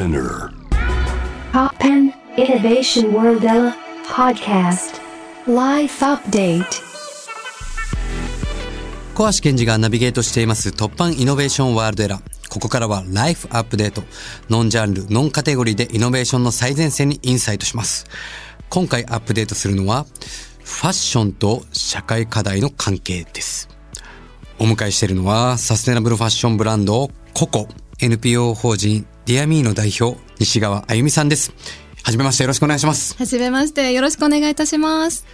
Spinner. Poppen Innovation World Podcast Life Update 小橋健二がナビゲートしています突破イノベーションワールドエラー。ここからはライフアップデート。ノンジャンル、ノンカテゴリーでイノベーションの最前線にインサイトします。今回アップデートするのは、ファッションと社会課題の関係です。お迎えしているのは、サステナブルファッションブランド、ココ、NPO 法人 DEAR ME の代表、西側愛弓さんです。はじめましてよろしくお願いします。はじめまして、よろしくお願いいたします。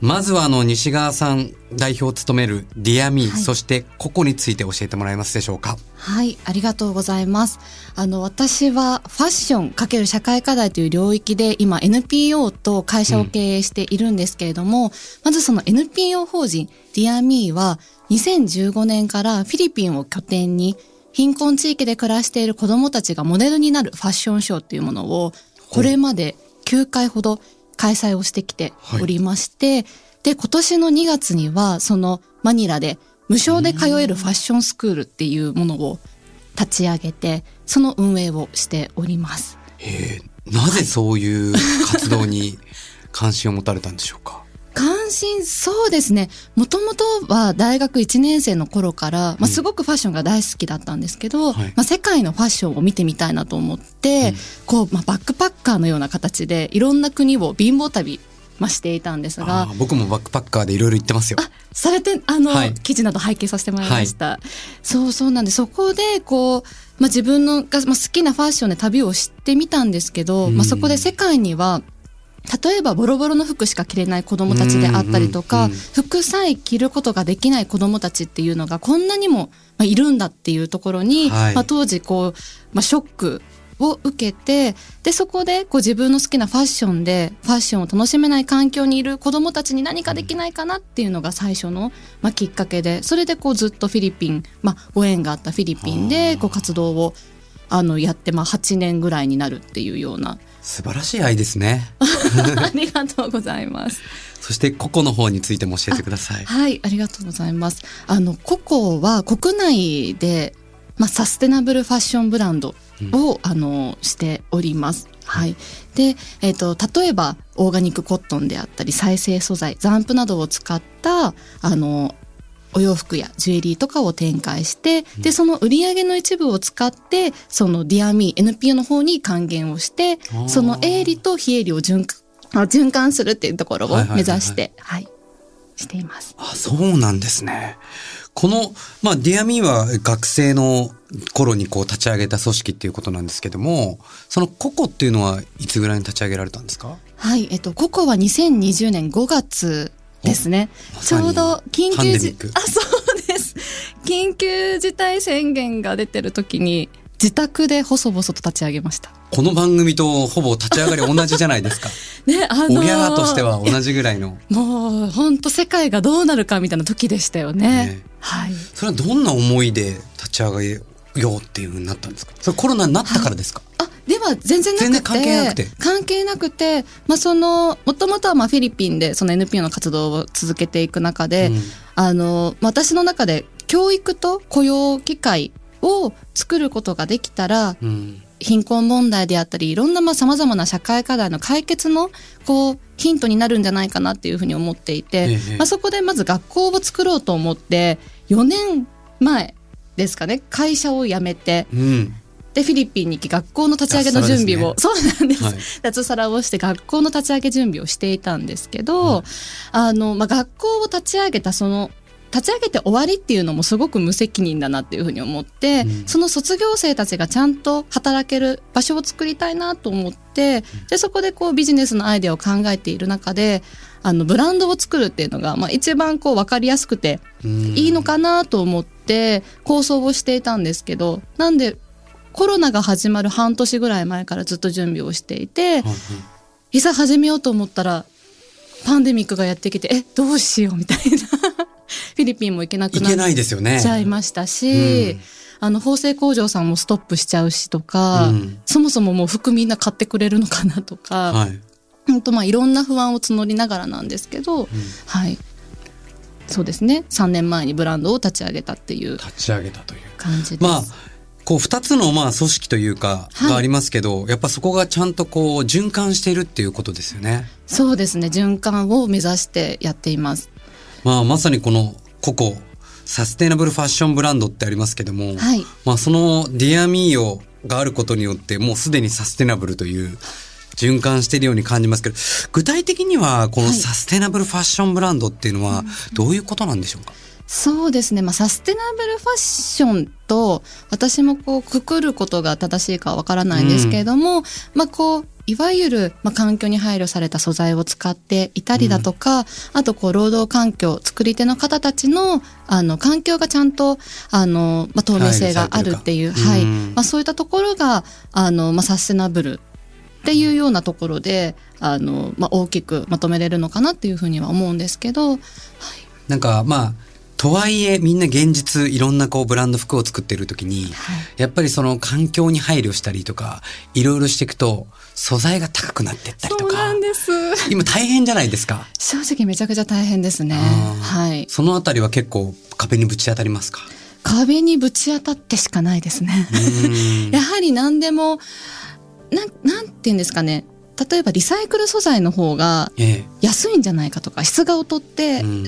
まずはあの西側さん代表を務める DEAR ME、はいそして coxco について教えてもらえますでしょうか？はい、ありがとうございます。あの、私はファッション×社会課題という領域で今 NPO と会社を経営しているんですけれども、まずその NPO 法人 DEAR ME は2015年からフィリピンを拠点に貧困地域で暮らしている子供たちがモデルになるファッションショーっていうものをこれまで9回ほど開催をしてきておりまして、で、今年の2月にはそのマニラで無償で通えるファッションスクールっていうものを立ち上げて、その運営をしております。えー、なぜそういう活動に関心を持たれたんでしょうか？関心、そうですね。もともとは大学1年生の頃から、まあ、すごくファッションが大好きだったんですけど、はい。まあ、世界のファッションを見てみたいなと思って、こう、まあ、バックパッカーのような形で、いろんな国を貧乏旅、まあ、していたんですあがー、僕もバックパッカーでいろいろ行ってますよ。されて、あの、はい。記事など拝見させてもらいました。そうそうなんで、そこで、こう、まあ、自分のが、まあ、好きなファッションで旅をしてみたんですけど、うん。まあ、そこで世界には、例えばボロボロの服しか着れない子供たちであったりとか、服さえ着ることができない子供たちっていうのがこんなにもまあいるんだっていうところに、はい。まあ、当時こう、まあ、ショックを受けてでそこでこう自分の好きなファッションでファッションを楽しめない環境にいる子供たちに何かできないかなっていうのが最初の、まあ、きっかけでそれでこうずっとフィリピン、まあ、ご縁があったフィリピンでこう活動をあのやって、まあ、8年ぐらいになるっていうような素晴らしい愛ですね。ありがとうございます。そしてココの方についても教えてください。はい、ありがとうございます。あの、ココは国内で、まあ、サステナブルファッションブランドを、あの、しております。はい。で、えっ、と、例えば、オーガニックコットンであったり、再生素材、残布などを使った、あの、お洋服やジュエリーとかを展開して、で、その売り上げの一部を使って、そのディアミー、NPO の方に還元をしてその営利と非営利を循環、あ循環するっていうところをはいはいはいはい。目指して、はい、しています。あ、そうなんですね。この、まあ、 DEAR ME は学生の頃にこう立ち上げた組織っていうことなんですけども、そのココっていうのはいつぐらいに立ち上げられたんですか？はい、えっと、ココは2020年5月ですね。ちょうど緊急時ミック、あ、そうです。緊急事態宣言が出てる時に、自宅で細々と立ち上げました。この番組とほぼ立ち上がり同じじゃないですか。ね、あのー親としては同じぐらいの。もう、本当世界がどうなるかみたいな時でしたよね。ねはい。それはどんな思いで立ち上げようっていうふうになったんですか？それコロナになったからですか、あ、では全然なくて。全然関係なくて関係なくて、まあその、もともとはまあフィリピンでその NPO の活動を続けていく中で、うんあの、私の中で教育と雇用機会を作ることができたら、うん貧困問題であったり、いろんなまあ様々な社会課題の解決の、こう、ヒントになるんじゃないかなっていうふうに思っていて、ええまあそこでまず学校を作ろうと思って、4年前ですかね、会社を辞めて、うん。で、フィリピンに行き、学校の立ち上げの準備を、そうなんです。はい。脱サラをして学校の立ち上げ準備をしていたんですけど、あの、まあ、学校を立ち上げたその、立ち上げて終わりっていうのもすごく無責任だなっていうふうに思って、うん。その卒業生たちがちゃんと働ける場所を作りたいなと思って、で、そこでこうビジネスのアイデアを考えている中で、あの、ブランドを作るっていうのが、まあ、一番こう分かりやすくて、うん。いいのかなと思って構想をしていたんですけど、なんでコロナが始まる半年ぐらい前からずっと準備をしていて、はいざ始めようと思ったら、パンデミックがやってきて、え、どうしようみたいな。フィリピンも行けなくなっ。ちゃいましたし、うんあの、縫製工場さんもストップしちゃうしとか、うんそもそももう服みんな買ってくれるのかなとか、はい。本当まあいろんな不安を募りながらなんですけど、はい。そうですね。3年前にブランドを立ち上げたっていう立ち上げたという。感じです。まあ、こう二つのまあ組織というかはいがありますけど、やっぱそこがちゃんとこう循環しているっていうことですよね。そうですね。循環を目指してやっています。まあまさにこのココサステイナブルファッションブランドってありますけども、はいまあそのディアミーヨがあることによってもうすでにサステナブルという循環しているように感じますけど、具体的にはこのはいサステナブルファッションブランドっていうのはどういうことなんでしょうか、そうですね。まあ、サステナブルファッションと、私もこう、くくることが正しいかはわからないんですけれども、まあ、こう、いわゆる、まあ、環境に配慮された素材を使っていたりだとか、あと、こう、労働環境、作り手の方たちの、あの、環境がちゃんと、あの、まあ、透明性があるっていう、はい。まあ、そういったところが、あの、まあ、サステナブルっていうようなところで、あの、まあ、大きくまとめれるのかなっていうふうには思うんですけど、なんかまあ、とはいえみんな現実いろんなこうブランド服を作ってる時に、やっぱりその環境に配慮したりとか、いろいろしていくと素材が高くなってったりとか。今大変じゃないですか？正直めちゃくちゃ大変ですね。はい。そのあたりは結構壁にぶち当たりますか？壁にぶち当たってしかないですね。うん やはり何でも、なん、なんて言うんですかね。例えばリサイクル素材の方がえ安いんじゃないかとか、質が劣って、え。うん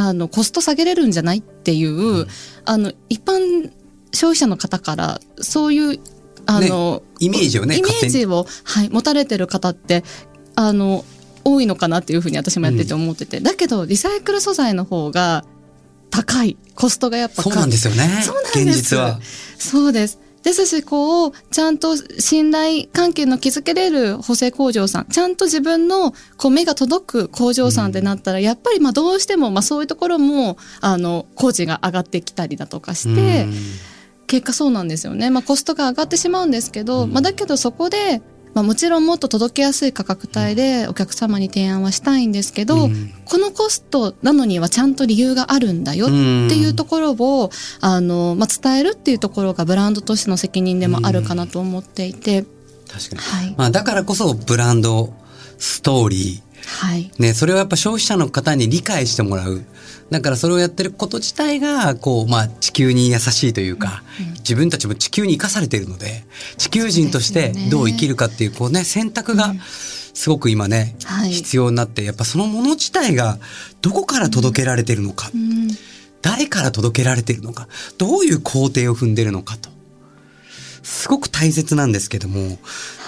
あの、コスト下げれるんじゃないっていう、あの、一般消費者の方から、そういう、あの、イメージをね、イメ。ージを、はい、持たれてる方って、あの、多いのかなっていうふうに私もやってて思ってて。だけど、リサイクル素材の方が高い。コストがやっぱそうなんですよね。現実は。そうです。ですし、こう、ちゃんと信頼関係の築けれる補正工場さん、ちゃんと自分のこう目が届く工場さんってなったら、やっぱりまあどうしてもまあそういうところも、あの、工事が上がってきたりだとかして、うん結果そうなんですよね。まあコストが上がってしまうんですけど、うんまあだけどそこで、まあもちろんもっと届けやすい価格帯でお客様に提案はしたいんですけど、うんこのコストなのにはちゃんと理由があるんだよっていうところを、あの、まあ伝えるっていうところがブランドとしての責任でもあるかなと思っていて、確かに。はい。まあだからこそブランド、ストーリはい。ー、ね、それをやっぱ消費者の方に理解してもらう。だからそれをやってること自体が、こう、まあ地球に優しいというか、自分たちも地球に生かされているので、地球人としてどう生きるかっていう、こうね、選択が、すごく今ね、はい。必要になって、やっぱそのもの自体がどこから届けられてるのか、うん。誰から届けられてるのか、どういう工程を踏んでるのかと。すごく大切なんですけども、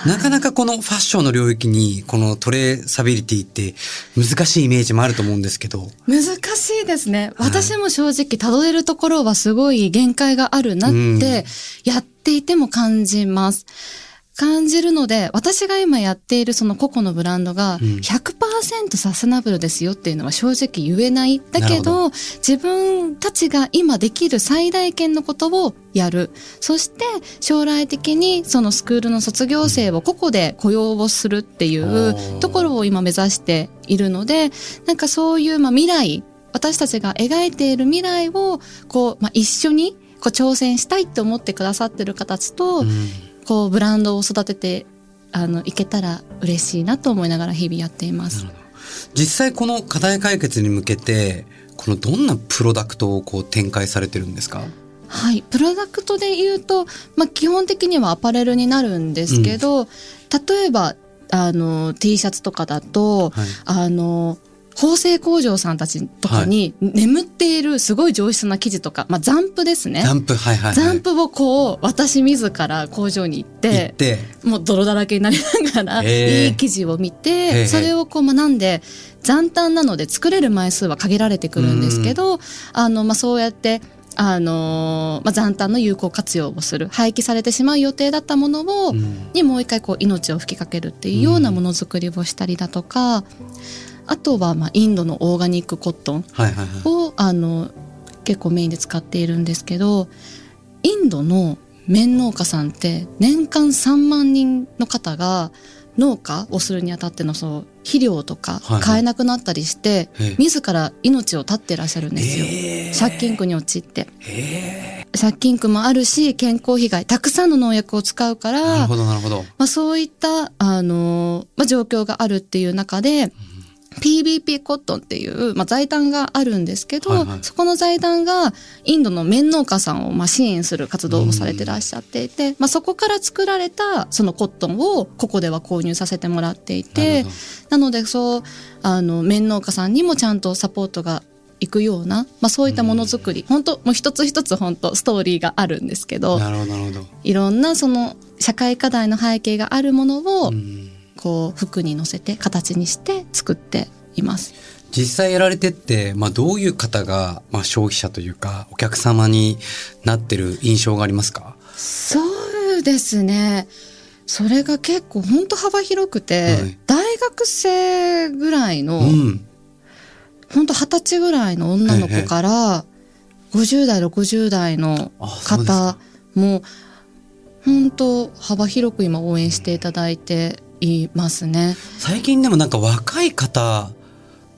なかなかこのファッションの領域にこのトレーサビリティって難しいイメージもあると思うんですけど、難しいですね。はい私も正直たどれるところはすごい限界があるなって、やっていても感じます。感じるので、私が今やっているその個々のブランドがうん100%サステナブルですよっていうのは正直言えない。だけなるほど、自分たちが今できる最大限のことをやる。そして将来的にそのスクールの卒業生を個々で雇用をするっていおうーところを今目指しているので、なんかそういうまあ未来、私たちが描いている未来をこう、まあ、一緒にこう挑戦したいって思ってくださってる形と、うんこうブランドを育ててあのいけたら嬉しいなと思いながら日々やっています。実際この課題解決に向けて、このどんなプロダクトをこう展開されてるんですか？はい。プロダクトで言うと、まあ、基本的にはアパレルになるんですけど、例えば、あの、T シャツとかだと、はいあの、縫製工場さんたちとかに眠っているすごい上質な生地とか、まあ、残布ですね。ザンプ、はいはい、はい。残布をこう、私自ら工場に行っ、行ってて、もう泥だらけになりながら、いい生地を見へて、ーそれをこう学んで、残単なので作れる枚数は限られてくるんですけど、あの、まあ、そうやって、あのーまあ、残単の有効活用をする。廃棄されてしまう予定だったものを、うんにもう一回こう命を吹きかけるっていうようなものづくりをしたりだとか、あとはまあインドのオーガニックコットンはいはいはい。をあの結構メインで使っているんですけどインドの綿農家さんって年間3万人の方が農家をするにあたってのその肥料とかはいはい買えなくなったりして、ええ自ら命を絶ってらっしゃるんですよ。へー借金苦に陥って。へ借金苦もあるし、健康被害、たくさんの農薬を使うから、ーなるほどなるほど。まあ、そういった、あのまあ、状況があるっていう中で、PBP コットンっていう、まあ、財団があるんですけど、はいはい。そこの財団がインドの綿農家さんをまあ支援する活動をされてらっしゃっていて、まあ、そこから作られたそのコットンをここでは購入させてもらっていてなのでそうあの綿農家さんにもちゃんとサポートがいくような、まあ、そういったものづくり、本当もう一つ一つ本当ストーリーがあるんですけどなるほどなるほど。いろんなその社会課題の背景があるものを、うんこう服に乗せて形にして作っています。実際やられてって、まあ、どういう方が、まあ、消費者というかお客様になってる印象がありますか？そうですね。それが結構本当幅広くて、はい。大学生ぐらいの、うん。本当二十歳ぐらいの女の子から、50代、60代の方も、本当幅広く今応援していただいていますね。最近でもなんか若い方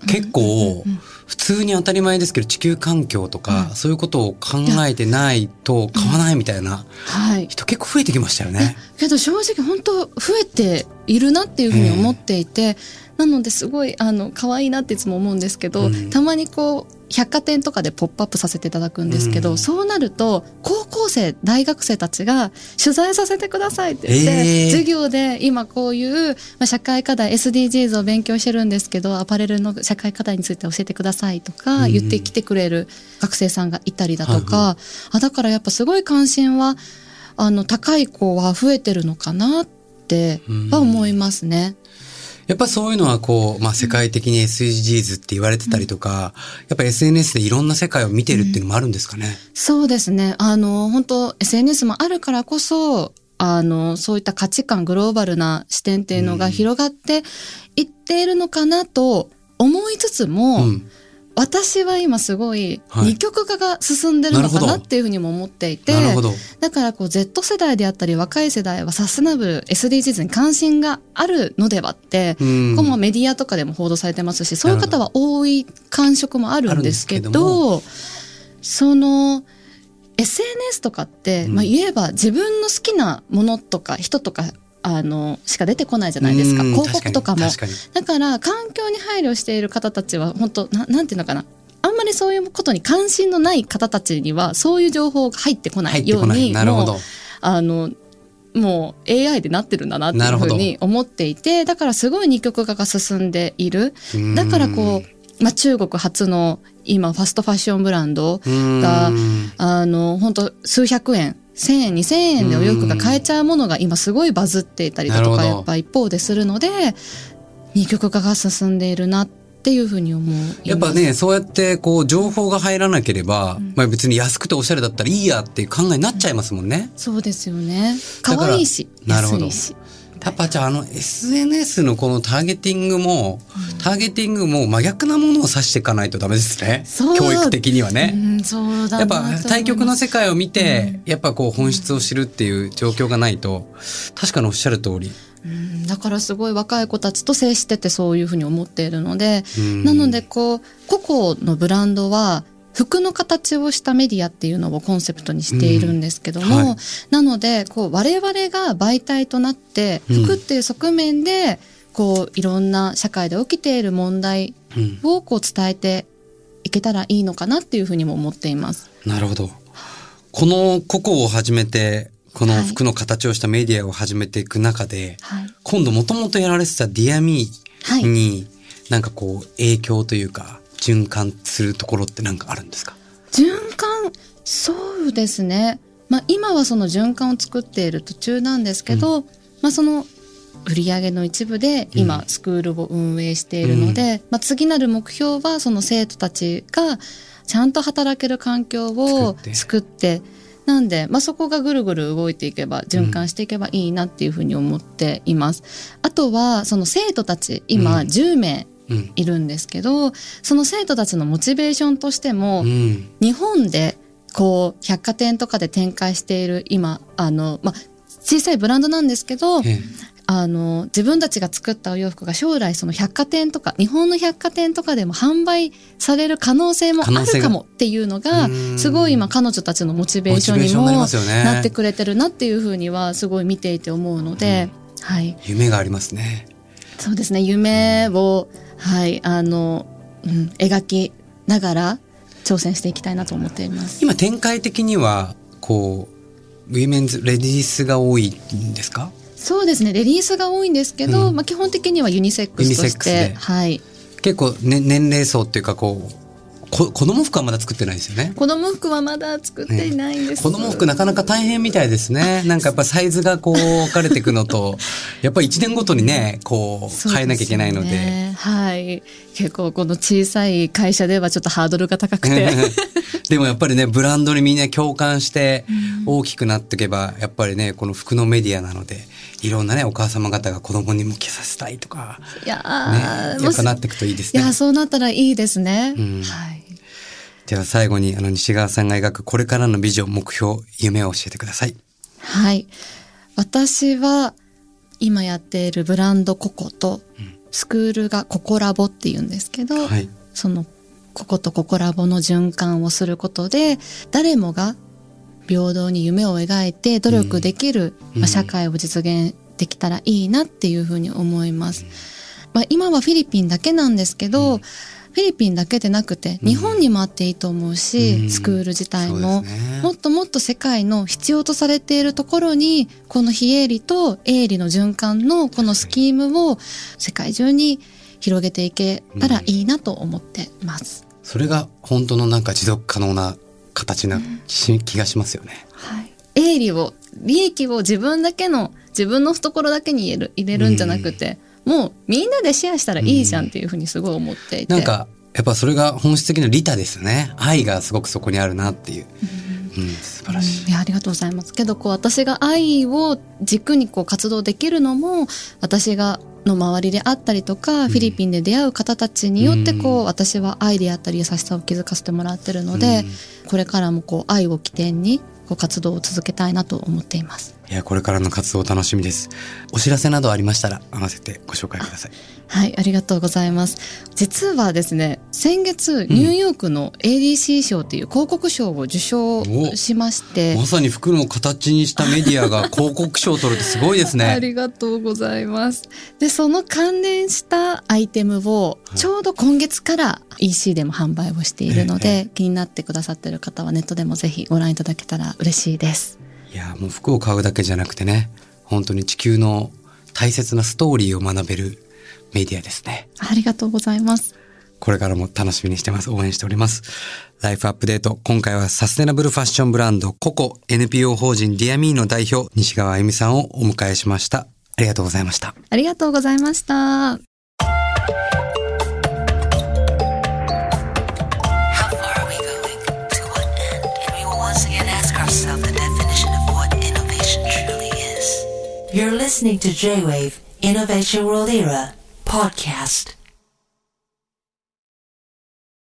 結構うん普通に当たり前ですけど地球環境とかそういうことを考えてないと買わないみたいなはい。人結構増えてきましたよね。けど正直本当増えているなっていうふうに思っていて、なのですごいあの可愛いなっていつも思うんですけど、うんたまにこう百貨店とかでポップアップさせていただくんですけど、うん。そうなると高校生大学生たちが取材させてくださいって言って、えー。授業で今こういう、まあ、社会課題 SDGs を勉強してるんですけどアパレルの社会課題について教えてくださいとかうん言ってきてくれる学生さんがいたりだとか、あだからやっぱすごい関心はあの高い子は増えてるのかなっては思いますね。やっぱそういうのはこう、まあ世界的に SDGs って言われてたりとか、やっぱ SNS でいろんな世界を見てるっていうのもあるんですかね？そうですね。あの、本当 SNS もあるからこそ、あの、そういった価値観、グローバルな視点っていうのが広がっていっているのかなと思いつつも、うん。私は今すごいはい。二極化が進んでるのかなっていうふうにも思っていて。だからこう Z 世代であったり若い世代はサステナブル SDGs に関心があるのではって、うん。ここもメディアとかでも報道されてますし、そういう方は多い感触もあるんですけどど、その SNS とかって、うん。まあ言えば自分の好きなものとか人とかあのしか出てこないじゃないですか。うん広告とかも。だから環境に配慮している方たちは本当ななんていうのかな。あんまりそういうことに関心のない方たちにはそういう情報が入ってこにない。いようにもう。あのもう AI でなってるんだなっていうふうに思っていてだからすごい二極化が進んでいるうんだからこう、まあ、中国初の今ファストファッションブランドがうんあの本当数百円1000円2000円でお洋服が買えちゃうものが今すごいバズっていたりだとかやっぱ一方でするので二極化が進んでいるなっていうふうに思います。やっぱね、そうやってこう情報が入らなければ、まあ別に安くておしゃれだったらいいやっていう考えになっちゃいますもんね。そうですよね。可愛いしなるほど。安いしやっぱじゃああの SNS のこのターゲティングも、ターゲティングも真逆なものを指していかないとダメですね。そう教育的にはうね。やっぱ対極の世界を見て、やっぱこう本質を知るっていう状況がないと、確かにおっしゃる通り。うんだからすごい若い子たちと接しててそういうふうに思っているので、うんなのでこう個々のブランドは服の形をしたメディアっていうのをコンセプトにしているんですけども、うんはいなのでこう我々が媒体となってうん服っていう側面でこういろんな社会で起きている問題うんをこう伝えていけたらいいのかなっていうふうにも思っています。なるほど。このココを始めて、このはい服の形をしたメディアを始めていく中で、はい。今度もともとやられてたディアミはいーに、なんかこう影響というか、循環するところってなんかあるんですか？循環？そうですね、まあ、今はその循環を作っている途中なんですけど、まあ、その売り上げの一部で今うん。スクールを運営しているので、まあ、次なる目標はその生徒たちがちゃんと働ける環境を作って。なんで、まあ、そこがぐるぐる動いていけば循環していけばいいなっていうふうに思っています。あとはその生徒たち今うん。10名うん。いるんですけど、その生徒たちのモチベーションとしても、うん。日本でこう百貨店とかで展開している今あの、まあ、小さいブランドなんですけどええ。あの自分たちが作ったお洋服が将来その百貨店とか日本の百貨店とかでも販売される可能性もあるかもっていうのがうん。すごい今彼女たちのモチベーションにもなってくれてるなっていうふうにはすごい見ていて思うので、はい、夢がありますね。そうですね。夢を、はい、あの、うん、描きながら挑戦していきたいなと思っています。今展開的には、こう、ウィメンズ、レディースが多いんですか？そうですね、レディースが多いんですけど、うんまあ基本的にはユニセックスとしてで、はい。結構、ね、年齢層っていうかこうこ子供服はまだ作ってないですよね子供服はまだ作っていないんです。子供服なかなか大変みたいですねなんかやっぱサイズがこう分かれていくのと やっぱり1年ごとにねこう変えなきゃいけないのでねはい。結構この小さい会社ではちょっとハードルが高くて。でもやっぱりねブランドにみんな共感して大きくなっていけばやっぱりねこの服のメディアなのでいろんなねお母様方が子供に向けさせたいとかいやねーやっぱなっていくといいですねいや、そうなったらいいですね。うんはい。では最後にあの西川さんが描くこれからのビジョン目標夢を教えてください。はい。私は今やっているブランドココと、スクールがココラボっていうんですけど、はい。そのココとココラボの循環をすることで、誰もが平等に夢を描いて努力できる、うん。まあ、社会を実現できたらいいなっていうふうに思います。まあ、今はフィリピンだけなんですけど、フィリピンだけでなくて日本にもあっていいと思うし、うん。スクール自体も、ね。もっともっと世界の必要とされているところにこの非営利と営利の循環のこのスキームを世界中に広げていけたらいいなと思ってます。それが本当のなんか持続可能な形なし気がしますよね。はい、営利を利益を自分だけの自分の懐だけに入れる入れるんじゃなくて、もうみんなでシェアしたらいいじゃんっていうふうにすごい思っていて。なんかやっぱそれが本質的な利他ですよね。愛がすごくそこにあるなっていう。うん、素晴らしい。うんいやありがとうございますけどこう私が愛を軸にこう活動できるのも私がの周りであったりとか、フィリピンで出会う方たちによってこう、うん私は愛であったり優しさを気づかせてもらってるので、うんこれからもこう愛を起点にこう活動を続けたいなと思っています。いや、これからの活動楽しみです。お知らせなどありましたら合わせてご紹介ください。はい、ありがとうございます。実はですね、先月ニューヨークの ADC 賞っていう広告賞を受賞しまして、まさに服の形にしたメディアが 広告賞を取るってすごいですあね。りがとうございます。で、その関連したアイテムをちょうど今月から EC でも販売をしているので、ええ気になってくださってる方はネットでもぜひご覧いただけたら嬉しいです。いや、もう服を買うだけじゃなくてね、本当に地球の大切なストーリーを学べるメディアですね。ありがとうございます。これからも楽しみにしてます。応援しております。ライフアップデート。今回はサステナブルファッションブランド、ココ NPO 法人ディアミーの代表、西川あゆみさんをお迎えしました。ありがとうございました。ありがとうございました。Listening to J-Wave Innovation World Era podcast.